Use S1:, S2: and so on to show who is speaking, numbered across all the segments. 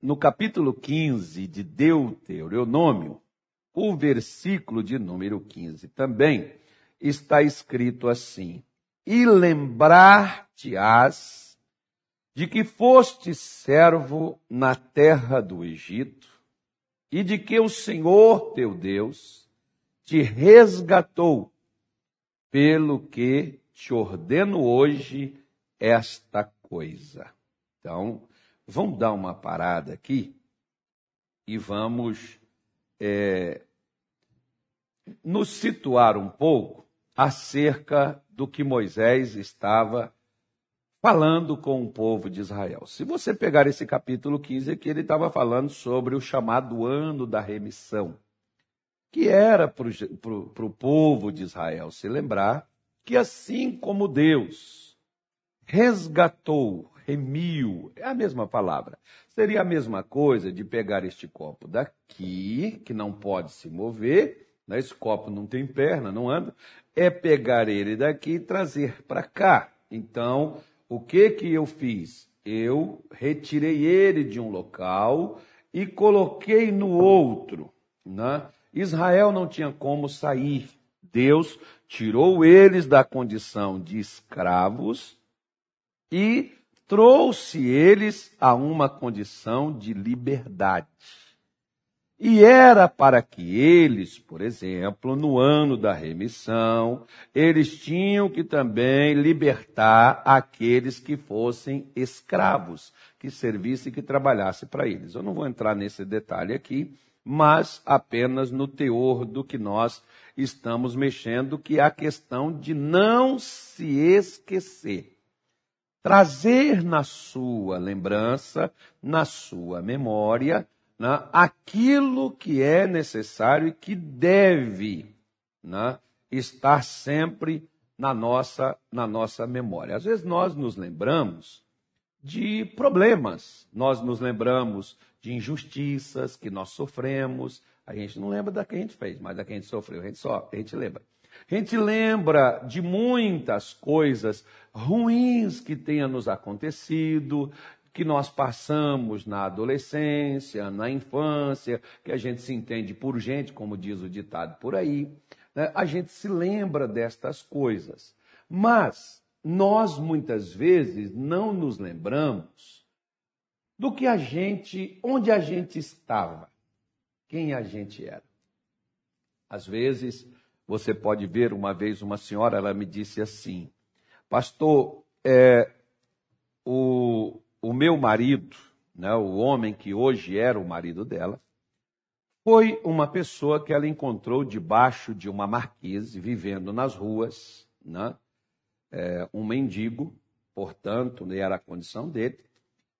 S1: no capítulo 15 de Deuteronômio, o versículo de número 15 também está escrito assim: E lembrar-te-ás de que foste servo na terra do Egito, e de que o Senhor teu Deus te resgatou, pelo que te ordeno hoje esta coisa. Então, vamos dar uma parada aqui e vamos é, nos situar um pouco acerca do que Moisés estava falando com o povo de Israel. Se você pegar esse capítulo 15 aqui, ele estava falando sobre o chamado ano da remissão, que era para o povo de Israel se lembrar que assim como Deus resgatou, remiu, é a mesma palavra, seria a mesma coisa de pegar este copo daqui, que não pode se mover, né? esse copo não tem perna, não anda, é pegar ele daqui e trazer para cá. Então, o que que eu fiz? Eu retirei ele de um local e coloquei no outro. Né? Israel não tinha como sair. Deus tirou eles da condição de escravos e trouxe eles a uma condição de liberdade. E era para que eles, por exemplo, no ano da remissão, eles tinham que também libertar aqueles que fossem escravos, que servissem que trabalhassem para eles. Eu não vou entrar nesse detalhe aqui, mas apenas no teor do que nós estamos mexendo, que é a questão de não se esquecer. Trazer na sua lembrança, na sua memória, né, aquilo que é necessário e que deve né, estar sempre na nossa, na nossa memória. Às vezes nós nos lembramos de problemas, nós nos lembramos de injustiças que nós sofremos. A gente não lembra da que a gente fez, mas da que a gente sofreu, a gente, só, a gente lembra. A gente lembra de muitas coisas ruins que tenha nos acontecido, que nós passamos na adolescência, na infância, que a gente se entende por gente, como diz o ditado por aí. Né? A gente se lembra destas coisas. Mas nós muitas vezes não nos lembramos do que a gente, onde a gente estava, quem a gente era. Às vezes, você pode ver, uma vez uma senhora, ela me disse assim, pastor, é, o, o meu marido, né, o homem que hoje era o marido dela, foi uma pessoa que ela encontrou debaixo de uma marquise, vivendo nas ruas, né, é, um mendigo, portanto, era a condição dele.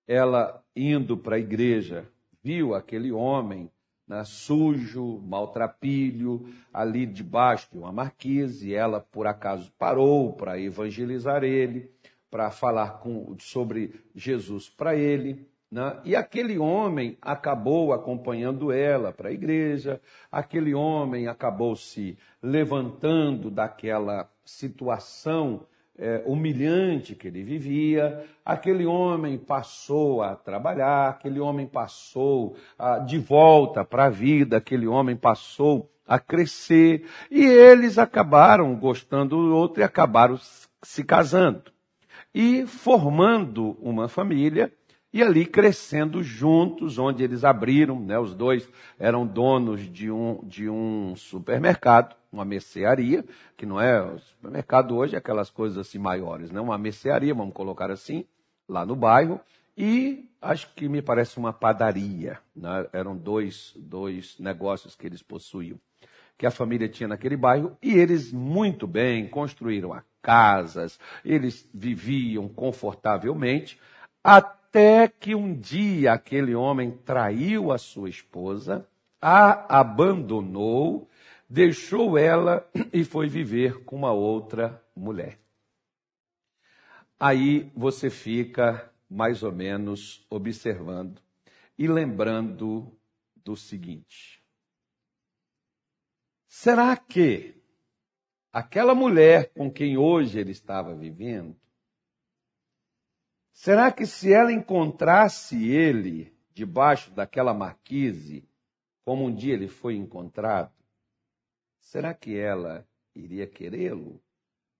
S1: Ela, indo para a igreja, viu aquele homem né, sujo, maltrapilho, ali debaixo de uma marquise, e ela, por acaso, parou para evangelizar ele para falar com, sobre Jesus para ele. Né? E aquele homem acabou acompanhando ela para a igreja, aquele homem acabou se levantando daquela situação é, humilhante que ele vivia, aquele homem passou a trabalhar, aquele homem passou a, de volta para a vida, aquele homem passou a crescer, e eles acabaram gostando do outro e acabaram se casando e formando uma família e ali crescendo juntos, onde eles abriram, né, os dois eram donos de um, de um supermercado, uma mercearia, que não é, o supermercado hoje é aquelas coisas assim maiores, né, uma mercearia, vamos colocar assim, lá no bairro, e acho que me parece uma padaria, né, eram dois, dois negócios que eles possuíam, que a família tinha naquele bairro, e eles muito bem construíram casas, eles viviam confortavelmente, até que um dia aquele homem traiu a sua esposa, a abandonou, deixou ela e foi viver com uma outra mulher. Aí você fica mais ou menos observando e lembrando do seguinte: será que aquela mulher com quem hoje ele estava vivendo, será que se ela encontrasse ele debaixo daquela marquise, como um dia ele foi encontrado, será que ela iria querê-lo?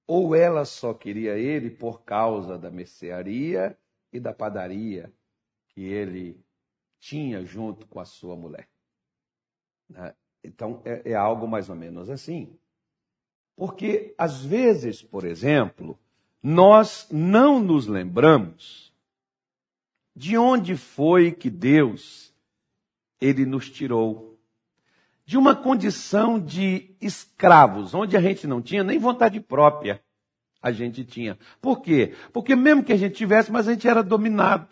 S1: Ou ela só queria ele por causa da mercearia e da padaria que ele tinha junto com a sua mulher? Né? Então, é, é algo mais ou menos assim. Porque, às vezes, por exemplo, nós não nos lembramos de onde foi que Deus ele nos tirou de uma condição de escravos, onde a gente não tinha nem vontade própria. A gente tinha. Por quê? Porque mesmo que a gente tivesse, mas a gente era dominado.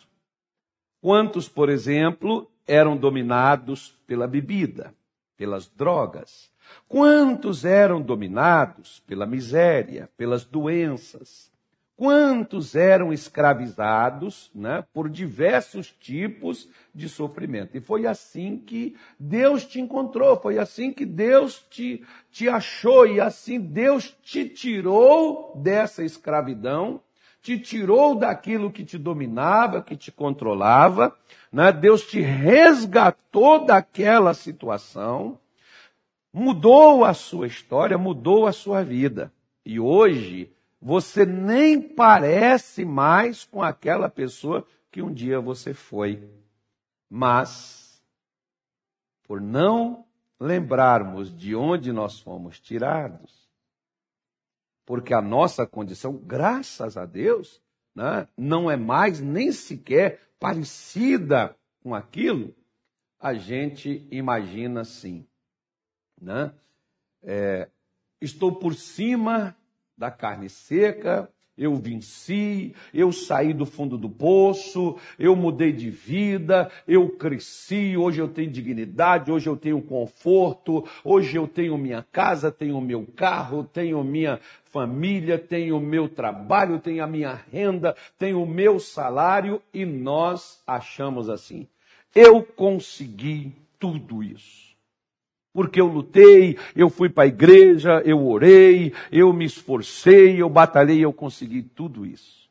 S1: Quantos, por exemplo, eram dominados pela bebida, pelas drogas? Quantos eram dominados pela miséria, pelas doenças? Quantos eram escravizados né, por diversos tipos de sofrimento? E foi assim que Deus te encontrou, foi assim que Deus te, te achou, e assim Deus te tirou dessa escravidão, te tirou daquilo que te dominava, que te controlava, né? Deus te resgatou daquela situação, mudou a sua história, mudou a sua vida. E hoje, você nem parece mais com aquela pessoa que um dia você foi. Mas, por não lembrarmos de onde nós fomos tirados, porque a nossa condição, graças a Deus, né, não é mais nem sequer parecida com aquilo, a gente imagina assim. Né? É, estou por cima da carne seca, eu venci, eu saí do fundo do poço, eu mudei de vida, eu cresci, hoje eu tenho dignidade, hoje eu tenho conforto, hoje eu tenho minha casa, tenho meu carro, tenho minha família, tenho meu trabalho, tenho a minha renda, tenho o meu salário e nós achamos assim. Eu consegui tudo isso porque eu lutei, eu fui para a igreja, eu orei, eu me esforcei, eu batalhei, eu consegui tudo isso.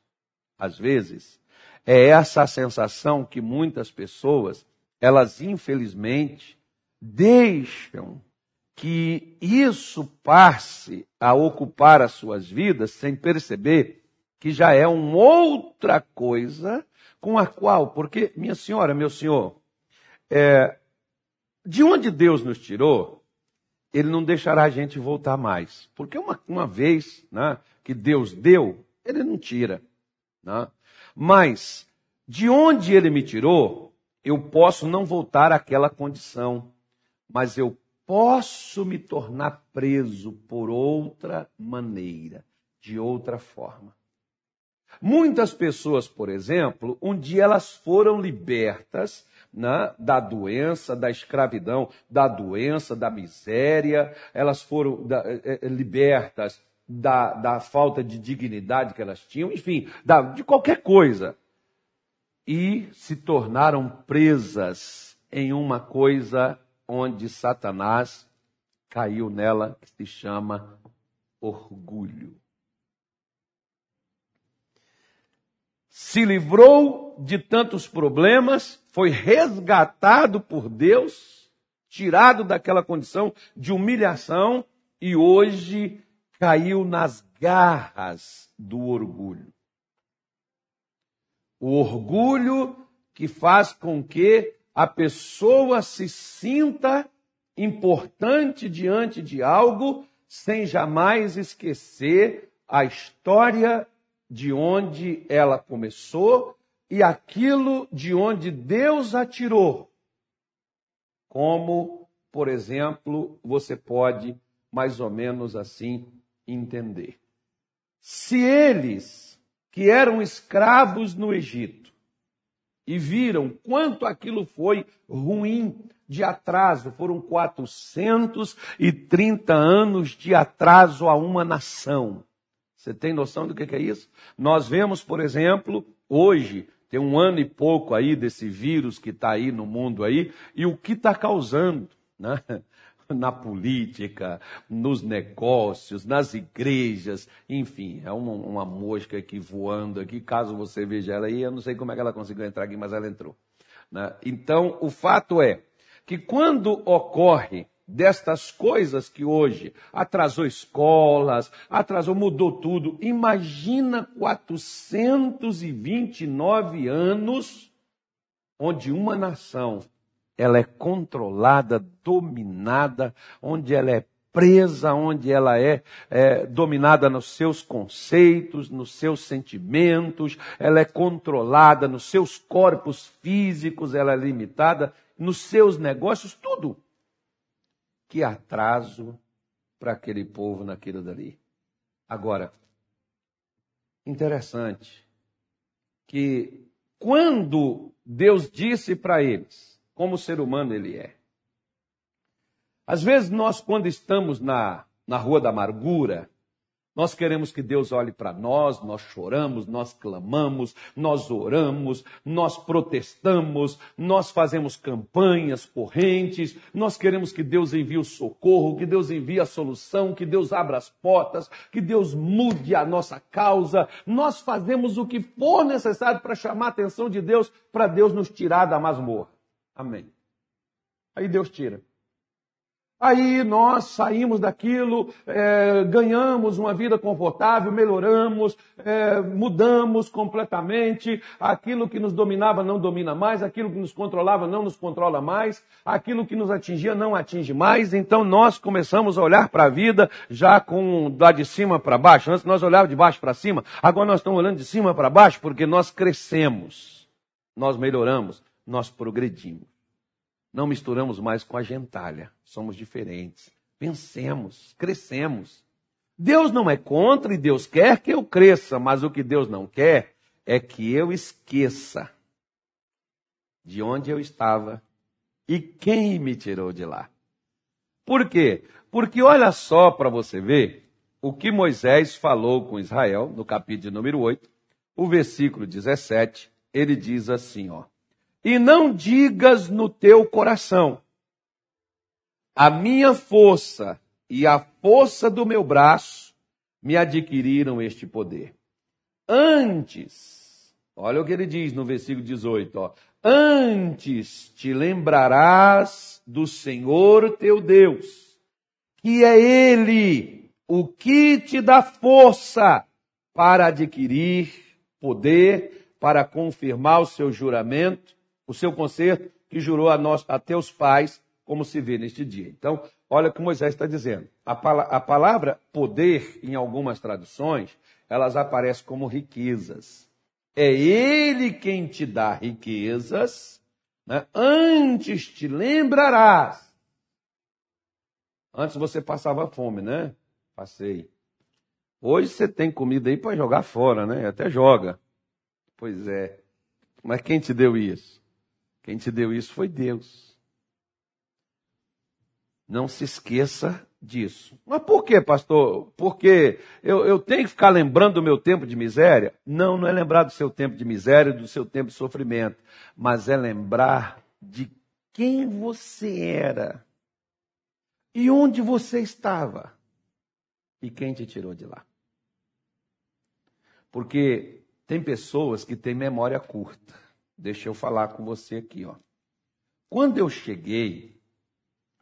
S1: Às vezes, é essa a sensação que muitas pessoas, elas infelizmente, deixam que isso passe a ocupar as suas vidas sem perceber que já é uma outra coisa com a qual, porque, minha senhora, meu senhor, é, de onde Deus nos tirou, Ele não deixará a gente voltar mais. Porque uma, uma vez né, que Deus deu, Ele não tira. Né? Mas, de onde Ele me tirou, eu posso não voltar àquela condição, mas eu posso me tornar preso por outra maneira, de outra forma. Muitas pessoas, por exemplo, um dia elas foram libertas né, da doença, da escravidão, da doença, da miséria, elas foram da, é, libertas da, da falta de dignidade que elas tinham, enfim, da, de qualquer coisa. E se tornaram presas em uma coisa onde Satanás caiu nela, que se chama orgulho. Se livrou de tantos problemas, foi resgatado por Deus, tirado daquela condição de humilhação e hoje caiu nas garras do orgulho. O orgulho que faz com que a pessoa se sinta importante diante de algo sem jamais esquecer a história de onde ela começou e aquilo de onde Deus a tirou. Como, por exemplo, você pode mais ou menos assim entender. Se eles, que eram escravos no Egito, e viram quanto aquilo foi ruim de atraso, foram 430 anos de atraso a uma nação. Você tem noção do que é isso? Nós vemos, por exemplo, hoje, tem um ano e pouco aí desse vírus que está aí no mundo aí, e o que está causando, né? na política, nos negócios, nas igrejas, enfim, é uma, uma, mosca aqui voando aqui. Caso você veja ela aí, eu não sei como é que ela conseguiu entrar aqui, mas ela entrou. Né? Então, o fato é que quando ocorre destas coisas que hoje atrasou escolas, atrasou, mudou tudo. Imagina 429 anos onde uma nação ela é controlada, dominada, onde ela é presa, onde ela é, é, dominada nos seus conceitos, nos seus sentimentos, ela é controlada nos seus corpos físicos, ela é limitada nos seus negócios, tudo. Que atraso para aquele povo naquilo dali. Agora, interessante que quando Deus disse para eles, como ser humano ele é, às vezes nós, quando estamos na, na rua da amargura, nós queremos que Deus olhe para nós, nós choramos, nós clamamos, nós oramos, nós protestamos, nós fazemos campanhas correntes, nós queremos que Deus envie o socorro, que Deus envie a solução, que Deus abra as portas, que Deus mude a nossa causa. Nós fazemos o que for necessário para chamar a atenção de Deus, para Deus nos tirar da masmorra. Amém. Aí Deus tira. Aí nós saímos daquilo, é, ganhamos uma vida confortável, melhoramos, é, mudamos completamente. Aquilo que nos dominava não domina mais, aquilo que nos controlava não nos controla mais, aquilo que nos atingia não atinge mais. Então nós começamos a olhar para a vida já com lá de cima para baixo. Antes nós olhávamos de baixo para cima, agora nós estamos olhando de cima para baixo porque nós crescemos, nós melhoramos, nós progredimos. Não misturamos mais com a gentalha. Somos diferentes. Vencemos, crescemos. Deus não é contra e Deus quer que eu cresça, mas o que Deus não quer é que eu esqueça de onde eu estava e quem me tirou de lá. Por quê? Porque olha só para você ver o que Moisés falou com Israel no capítulo número 8, o versículo 17, ele diz assim, ó: e não digas no teu coração: a minha força e a força do meu braço me adquiriram este poder. Antes, olha o que ele diz no versículo 18, ó, antes te lembrarás do Senhor teu Deus, que é Ele o que te dá força para adquirir poder, para confirmar o seu juramento o seu conserto que jurou a, nós, a teus pais, como se vê neste dia. Então, olha o que Moisés está dizendo. A, a palavra poder, em algumas traduções, elas aparecem como riquezas. É Ele quem te dá riquezas, né? antes te lembrarás. Antes você passava fome, né? Passei. Hoje você tem comida aí para jogar fora, né? Até joga. Pois é. Mas quem te deu isso? Quem te deu isso foi Deus. Não se esqueça disso. Mas por quê, pastor? Porque eu, eu tenho que ficar lembrando do meu tempo de miséria? Não, não é lembrar do seu tempo de miséria, do seu tempo de sofrimento, mas é lembrar de quem você era e onde você estava e quem te tirou de lá. Porque tem pessoas que têm memória curta. Deixa eu falar com você aqui, ó. Quando eu cheguei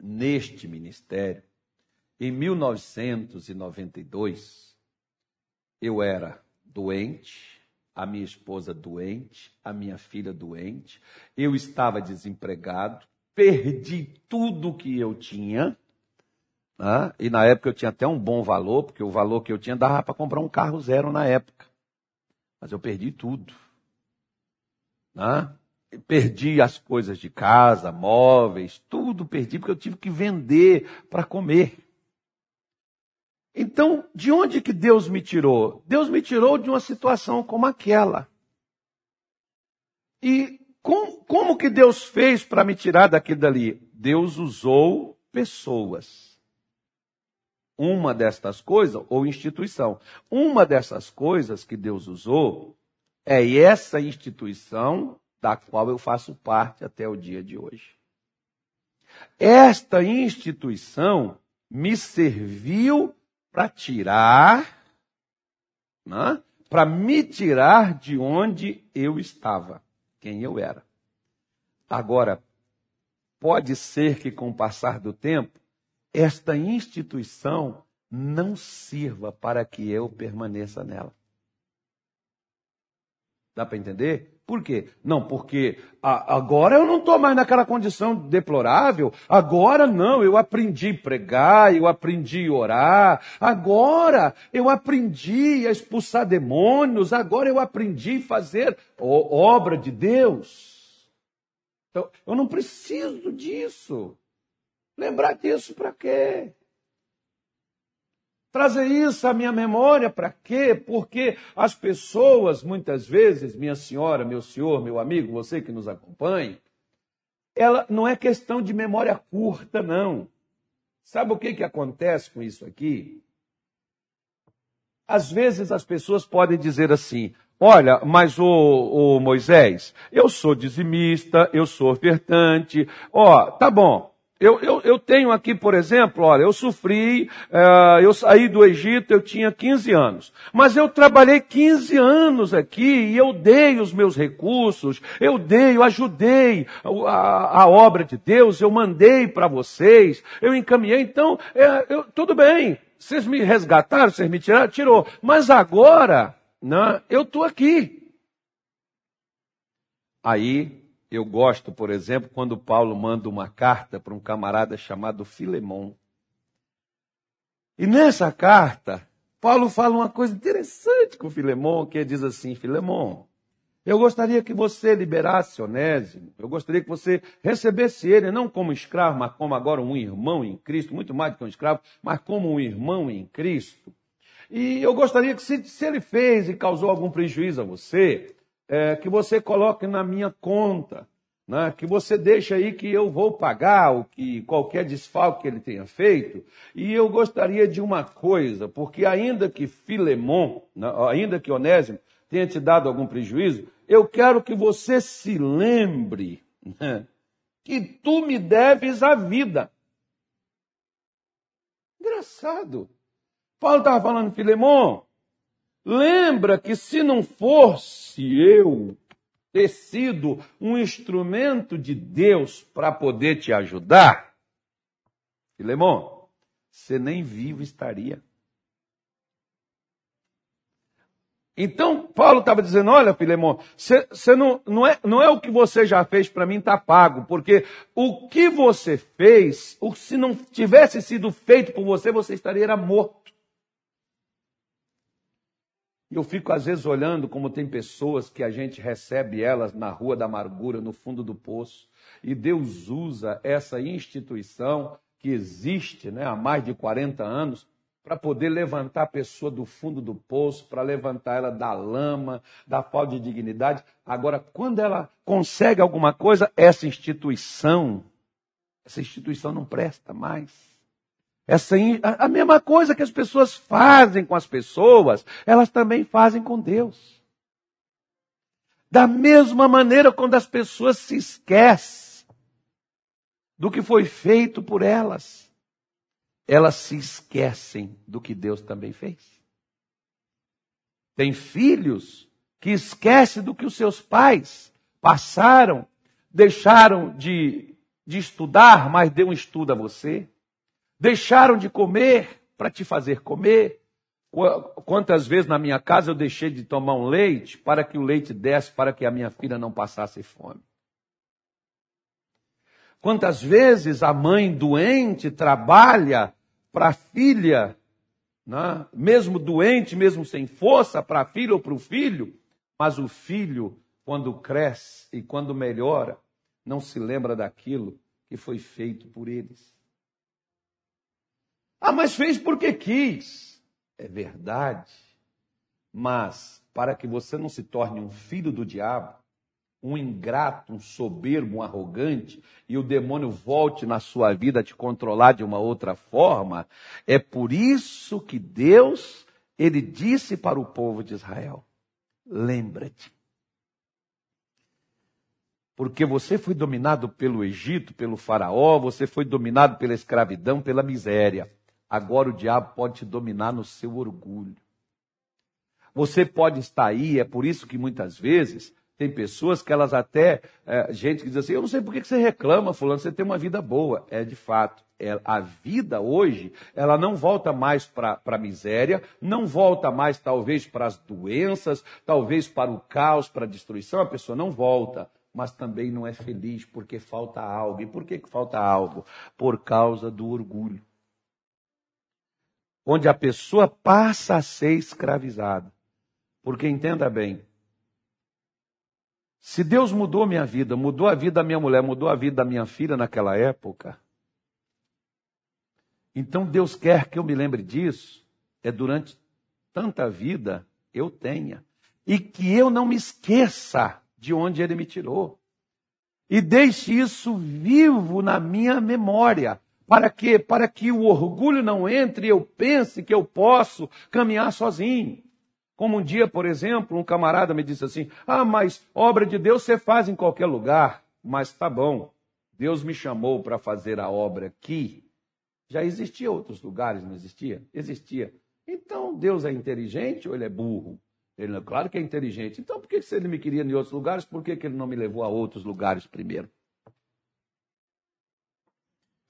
S1: neste ministério, em 1992, eu era doente, a minha esposa doente, a minha filha doente, eu estava desempregado, perdi tudo que eu tinha, né? e na época eu tinha até um bom valor, porque o valor que eu tinha dava para comprar um carro zero na época. Mas eu perdi tudo. Né? Perdi as coisas de casa, móveis, tudo perdi, porque eu tive que vender para comer. Então, de onde que Deus me tirou? Deus me tirou de uma situação como aquela. E com, como que Deus fez para me tirar daquilo dali? Deus usou pessoas. Uma destas coisas, ou instituição. Uma dessas coisas que Deus usou é essa instituição da qual eu faço parte até o dia de hoje. Esta instituição me serviu para tirar, né, para me tirar de onde eu estava, quem eu era. Agora, pode ser que com o passar do tempo, esta instituição não sirva para que eu permaneça nela. Dá para entender? Por quê? Não, porque agora eu não estou mais naquela condição deplorável. Agora não, eu aprendi a pregar, eu aprendi a orar. Agora eu aprendi a expulsar demônios. Agora eu aprendi a fazer obra de Deus. Então, eu não preciso disso. Lembrar disso para quê? Trazer isso à minha memória para quê? Porque as pessoas, muitas vezes, minha senhora, meu senhor, meu amigo, você que nos acompanha, ela não é questão de memória curta, não. Sabe o que, que acontece com isso aqui? Às vezes as pessoas podem dizer assim: Olha, mas o, o Moisés, eu sou dizimista, eu sou ofertante, ó, tá bom, eu, eu, eu, tenho aqui, por exemplo, olha, eu sofri, uh, eu saí do Egito, eu tinha 15 anos. Mas eu trabalhei 15 anos aqui e eu dei os meus recursos, eu dei, eu ajudei a, a obra de Deus, eu mandei para vocês, eu encaminhei. Então, é, eu, tudo bem, vocês me resgataram, vocês me tiraram, tirou. Mas agora, né, eu estou aqui. Aí eu gosto, por exemplo, quando Paulo manda uma carta para um camarada chamado Filemon. E nessa carta, Paulo fala uma coisa interessante com Filemon, que diz assim: Filemon, eu gostaria que você liberasse Onésimo, eu gostaria que você recebesse ele, não como escravo, mas como agora um irmão em Cristo, muito mais do que um escravo, mas como um irmão em Cristo. E eu gostaria que, se, se ele fez e causou algum prejuízo a você, é, que você coloque na minha conta, né, que você deixa aí que eu vou pagar o que qualquer desfalque que ele tenha feito. E eu gostaria de uma coisa, porque ainda que Filemon, né, ainda que Onésimo tenha te dado algum prejuízo, eu quero que você se lembre né, que tu me deves a vida. Engraçado. Paulo estava falando, Filemon, Lembra que se não fosse eu ter sido um instrumento de Deus para poder te ajudar, Filemão, você nem vivo estaria. Então, Paulo estava dizendo: olha, Filemão, você não, não, é, não é o que você já fez para mim está pago, porque o que você fez, o, se não tivesse sido feito por você, você estaria morto. Eu fico às vezes olhando como tem pessoas que a gente recebe elas na rua da amargura, no fundo do poço, e Deus usa essa instituição que existe né, há mais de 40 anos para poder levantar a pessoa do fundo do poço, para levantar ela da lama, da falta de dignidade. Agora, quando ela consegue alguma coisa, essa instituição, essa instituição não presta mais. Essa, a mesma coisa que as pessoas fazem com as pessoas, elas também fazem com Deus. Da mesma maneira, quando as pessoas se esquecem do que foi feito por elas, elas se esquecem do que Deus também fez. Tem filhos que esquecem do que os seus pais passaram, deixaram de, de estudar, mas deu um estudo a você. Deixaram de comer para te fazer comer. Quantas vezes na minha casa eu deixei de tomar um leite para que o leite desse para que a minha filha não passasse fome? Quantas vezes a mãe doente trabalha para a filha, né? mesmo doente, mesmo sem força, para a filha ou para o filho, mas o filho, quando cresce e quando melhora, não se lembra daquilo que foi feito por eles. Ah, mas fez porque quis. É verdade. Mas para que você não se torne um filho do diabo, um ingrato, um soberbo, um arrogante, e o demônio volte na sua vida a te controlar de uma outra forma, é por isso que Deus, ele disse para o povo de Israel: lembra-te. Porque você foi dominado pelo Egito, pelo Faraó, você foi dominado pela escravidão, pela miséria. Agora o diabo pode te dominar no seu orgulho. Você pode estar aí, é por isso que muitas vezes Tem pessoas que elas até, é, gente que diz assim, eu não sei por que você reclama, fulano, você tem uma vida boa. É de fato, é, a vida hoje, ela não volta mais para a miséria, não volta mais talvez para as doenças, talvez para o caos, para a destruição, a pessoa não volta, mas também não é feliz porque falta algo. E por que, que falta algo? Por causa do orgulho. Onde a pessoa passa a ser escravizada. Porque entenda bem, se Deus mudou minha vida, mudou a vida da minha mulher, mudou a vida da minha filha naquela época, então Deus quer que eu me lembre disso, é durante tanta vida eu tenha, e que eu não me esqueça de onde Ele me tirou. E deixe isso vivo na minha memória. Para que? Para que o orgulho não entre e eu pense que eu posso caminhar sozinho. Como um dia, por exemplo, um camarada me disse assim: Ah, mas obra de Deus você faz em qualquer lugar. Mas tá bom, Deus me chamou para fazer a obra aqui. Já existia outros lugares, não existia? Existia. Então Deus é inteligente ou ele é burro? Ele, claro que é inteligente. Então por que se ele me queria em outros lugares, por que ele não me levou a outros lugares primeiro?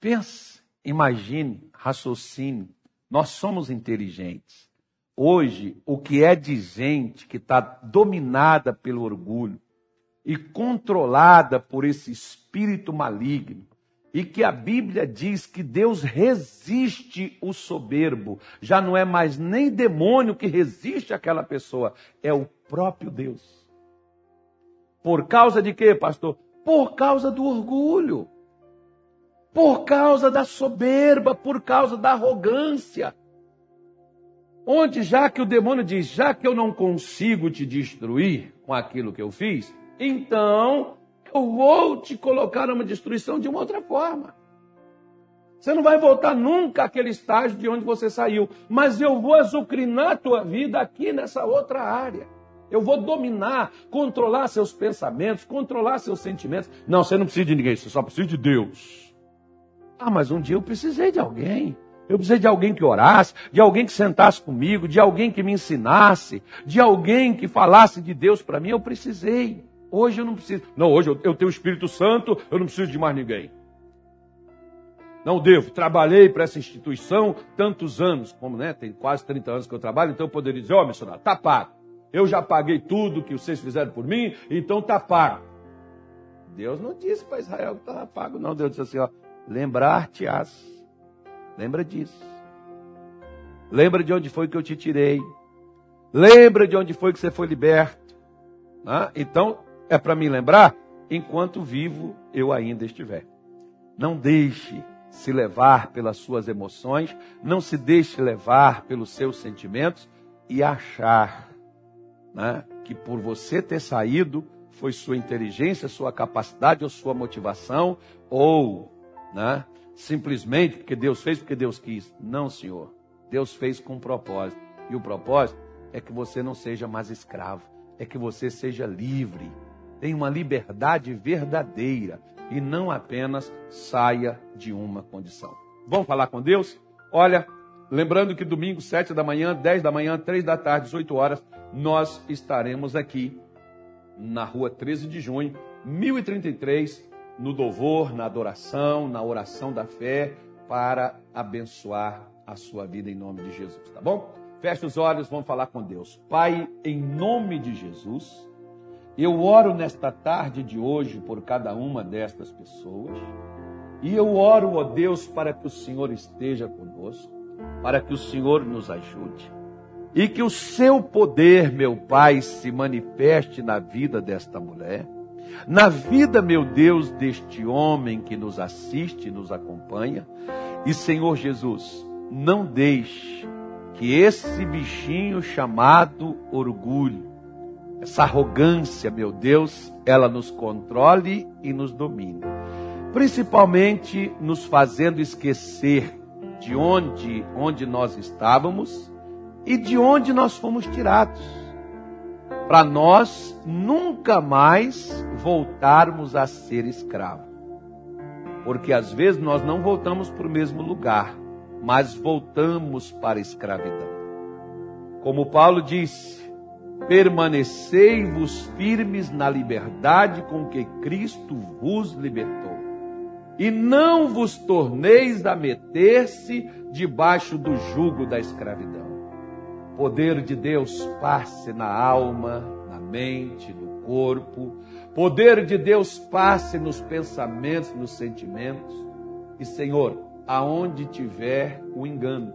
S1: Pense, imagine, raciocine. Nós somos inteligentes. Hoje, o que é de gente que está dominada pelo orgulho e controlada por esse espírito maligno, e que a Bíblia diz que Deus resiste o soberbo, já não é mais nem demônio que resiste àquela pessoa, é o próprio Deus. Por causa de quê, pastor? Por causa do orgulho, por causa da soberba, por causa da arrogância. Onde já que o demônio diz, já que eu não consigo te destruir com aquilo que eu fiz, então eu vou te colocar numa destruição de uma outra forma. Você não vai voltar nunca àquele estágio de onde você saiu, mas eu vou azucrinar a tua vida aqui nessa outra área. Eu vou dominar, controlar seus pensamentos, controlar seus sentimentos. Não, você não precisa de ninguém, você só precisa de Deus. Ah, mas um dia eu precisei de alguém. Eu precisei de alguém que orasse, de alguém que sentasse comigo, de alguém que me ensinasse, de alguém que falasse de Deus para mim. Eu precisei. Hoje eu não preciso. Não, hoje eu, tenho o Espírito Santo, eu não preciso de mais ninguém. Não devo. Trabalhei para essa instituição tantos anos, como né, tem quase 30 anos que eu trabalho, então eu poderia dizer, ó, oh, missionário, está pago. Eu já paguei tudo que vocês fizeram por mim, então está pago. Deus não disse para Israel que estava pago, não. Deus disse assim, ó, lembrar-te-ás Lembra disso. Lembra de onde foi que eu te tirei. Lembra de onde foi que você foi liberto. Ah, então, é para me lembrar enquanto vivo eu ainda estiver. Não deixe se levar pelas suas emoções, não se deixe levar pelos seus sentimentos e achar né, que por você ter saído foi sua inteligência, sua capacidade ou sua motivação, ou né, simplesmente porque Deus fez, porque Deus quis. Não, Senhor. Deus fez com um propósito. E o propósito é que você não seja mais escravo, é que você seja livre. Tenha uma liberdade verdadeira e não apenas saia de uma condição. Vamos falar com Deus? Olha, lembrando que domingo, 7 da manhã, 10 da manhã, 3 da tarde, 18 horas, nós estaremos aqui na rua 13 de junho, 1033, no louvor, na adoração, na oração da fé, para abençoar a sua vida em nome de Jesus, tá bom? Feche os olhos, vamos falar com Deus. Pai, em nome de Jesus, eu oro nesta tarde de hoje por cada uma destas pessoas. E eu oro, ó Deus, para que o Senhor esteja conosco, para que o Senhor nos ajude. E que o seu poder, meu Pai, se manifeste na vida desta mulher na vida, meu Deus, deste homem que nos assiste, nos acompanha. E Senhor Jesus, não deixe que esse bichinho chamado orgulho, essa arrogância, meu Deus, ela nos controle e nos domine. Principalmente nos fazendo esquecer de onde, onde nós estávamos e de onde nós fomos tirados para nós nunca mais voltarmos a ser escravos. Porque às vezes nós não voltamos para o mesmo lugar, mas voltamos para a escravidão. Como Paulo disse, permanecei-vos firmes na liberdade com que Cristo vos libertou. E não vos torneis a meter-se debaixo do jugo da escravidão. Poder de Deus passe na alma, na mente, no corpo. Poder de Deus passe nos pensamentos, nos sentimentos. E Senhor, aonde tiver o engano,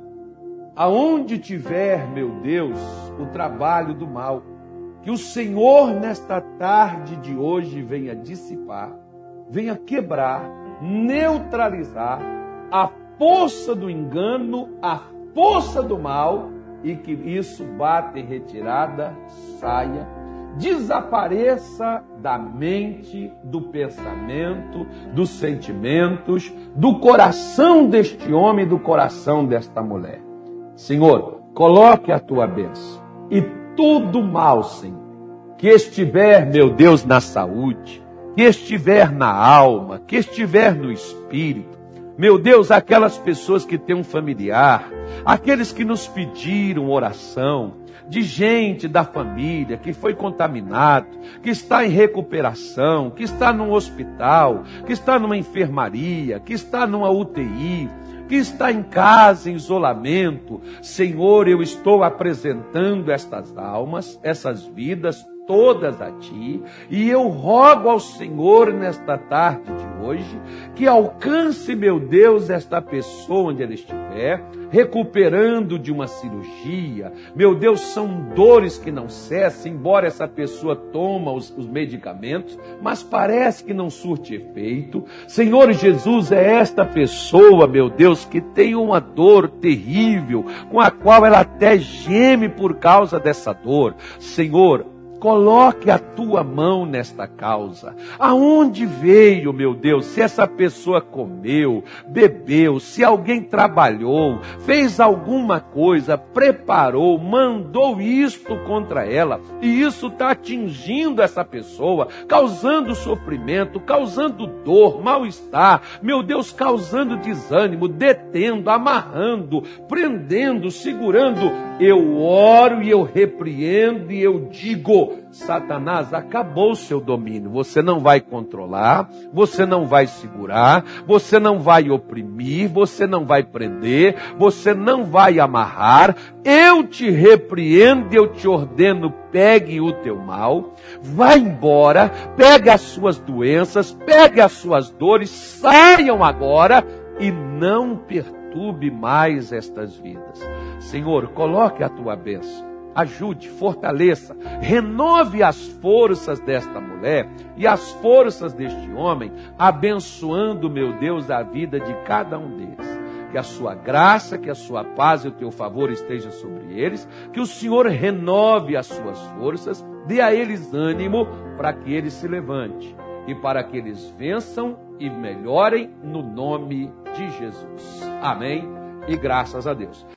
S1: aonde tiver, meu Deus, o trabalho do mal, que o Senhor nesta tarde de hoje venha dissipar, venha quebrar, neutralizar a força do engano, a força do mal e que isso bata em retirada, saia, desapareça da mente, do pensamento, dos sentimentos, do coração deste homem, do coração desta mulher. Senhor, coloque a tua bênção e tudo mal, Senhor, que estiver, meu Deus, na saúde, que estiver na alma, que estiver no espírito, meu Deus, aquelas pessoas que têm um familiar, aqueles que nos pediram oração, de gente da família que foi contaminado, que está em recuperação, que está num hospital, que está numa enfermaria, que está numa UTI, que está em casa, em isolamento. Senhor, eu estou apresentando estas almas, essas vidas todas a ti, e eu rogo ao Senhor nesta tarde de hoje que alcance, meu Deus, esta pessoa onde ela estiver, recuperando de uma cirurgia. Meu Deus, são dores que não cessam, embora essa pessoa toma os, os medicamentos, mas parece que não surte efeito. Senhor Jesus, é esta pessoa, meu Deus, que tem uma dor terrível, com a qual ela até geme por causa dessa dor. Senhor, Coloque a tua mão nesta causa. Aonde veio, meu Deus, se essa pessoa comeu, bebeu, se alguém trabalhou, fez alguma coisa, preparou, mandou isto contra ela, e isso está atingindo essa pessoa, causando sofrimento, causando dor, mal-estar, meu Deus, causando desânimo, detendo, amarrando, prendendo, segurando. Eu oro e eu repreendo e eu digo, Satanás acabou o seu domínio. Você não vai controlar, você não vai segurar, você não vai oprimir, você não vai prender, você não vai amarrar. Eu te repreendo, eu te ordeno, pegue o teu mal, vá embora, pegue as suas doenças, pegue as suas dores, saiam agora e não perturbe mais estas vidas. Senhor, coloque a tua bênção ajude, fortaleça, renove as forças desta mulher e as forças deste homem, abençoando, meu Deus, a vida de cada um deles. Que a sua graça, que a sua paz e o teu favor esteja sobre eles, que o Senhor renove as suas forças, dê a eles ânimo para que eles se levante e para que eles vençam e melhorem no nome de Jesus. Amém e graças a Deus.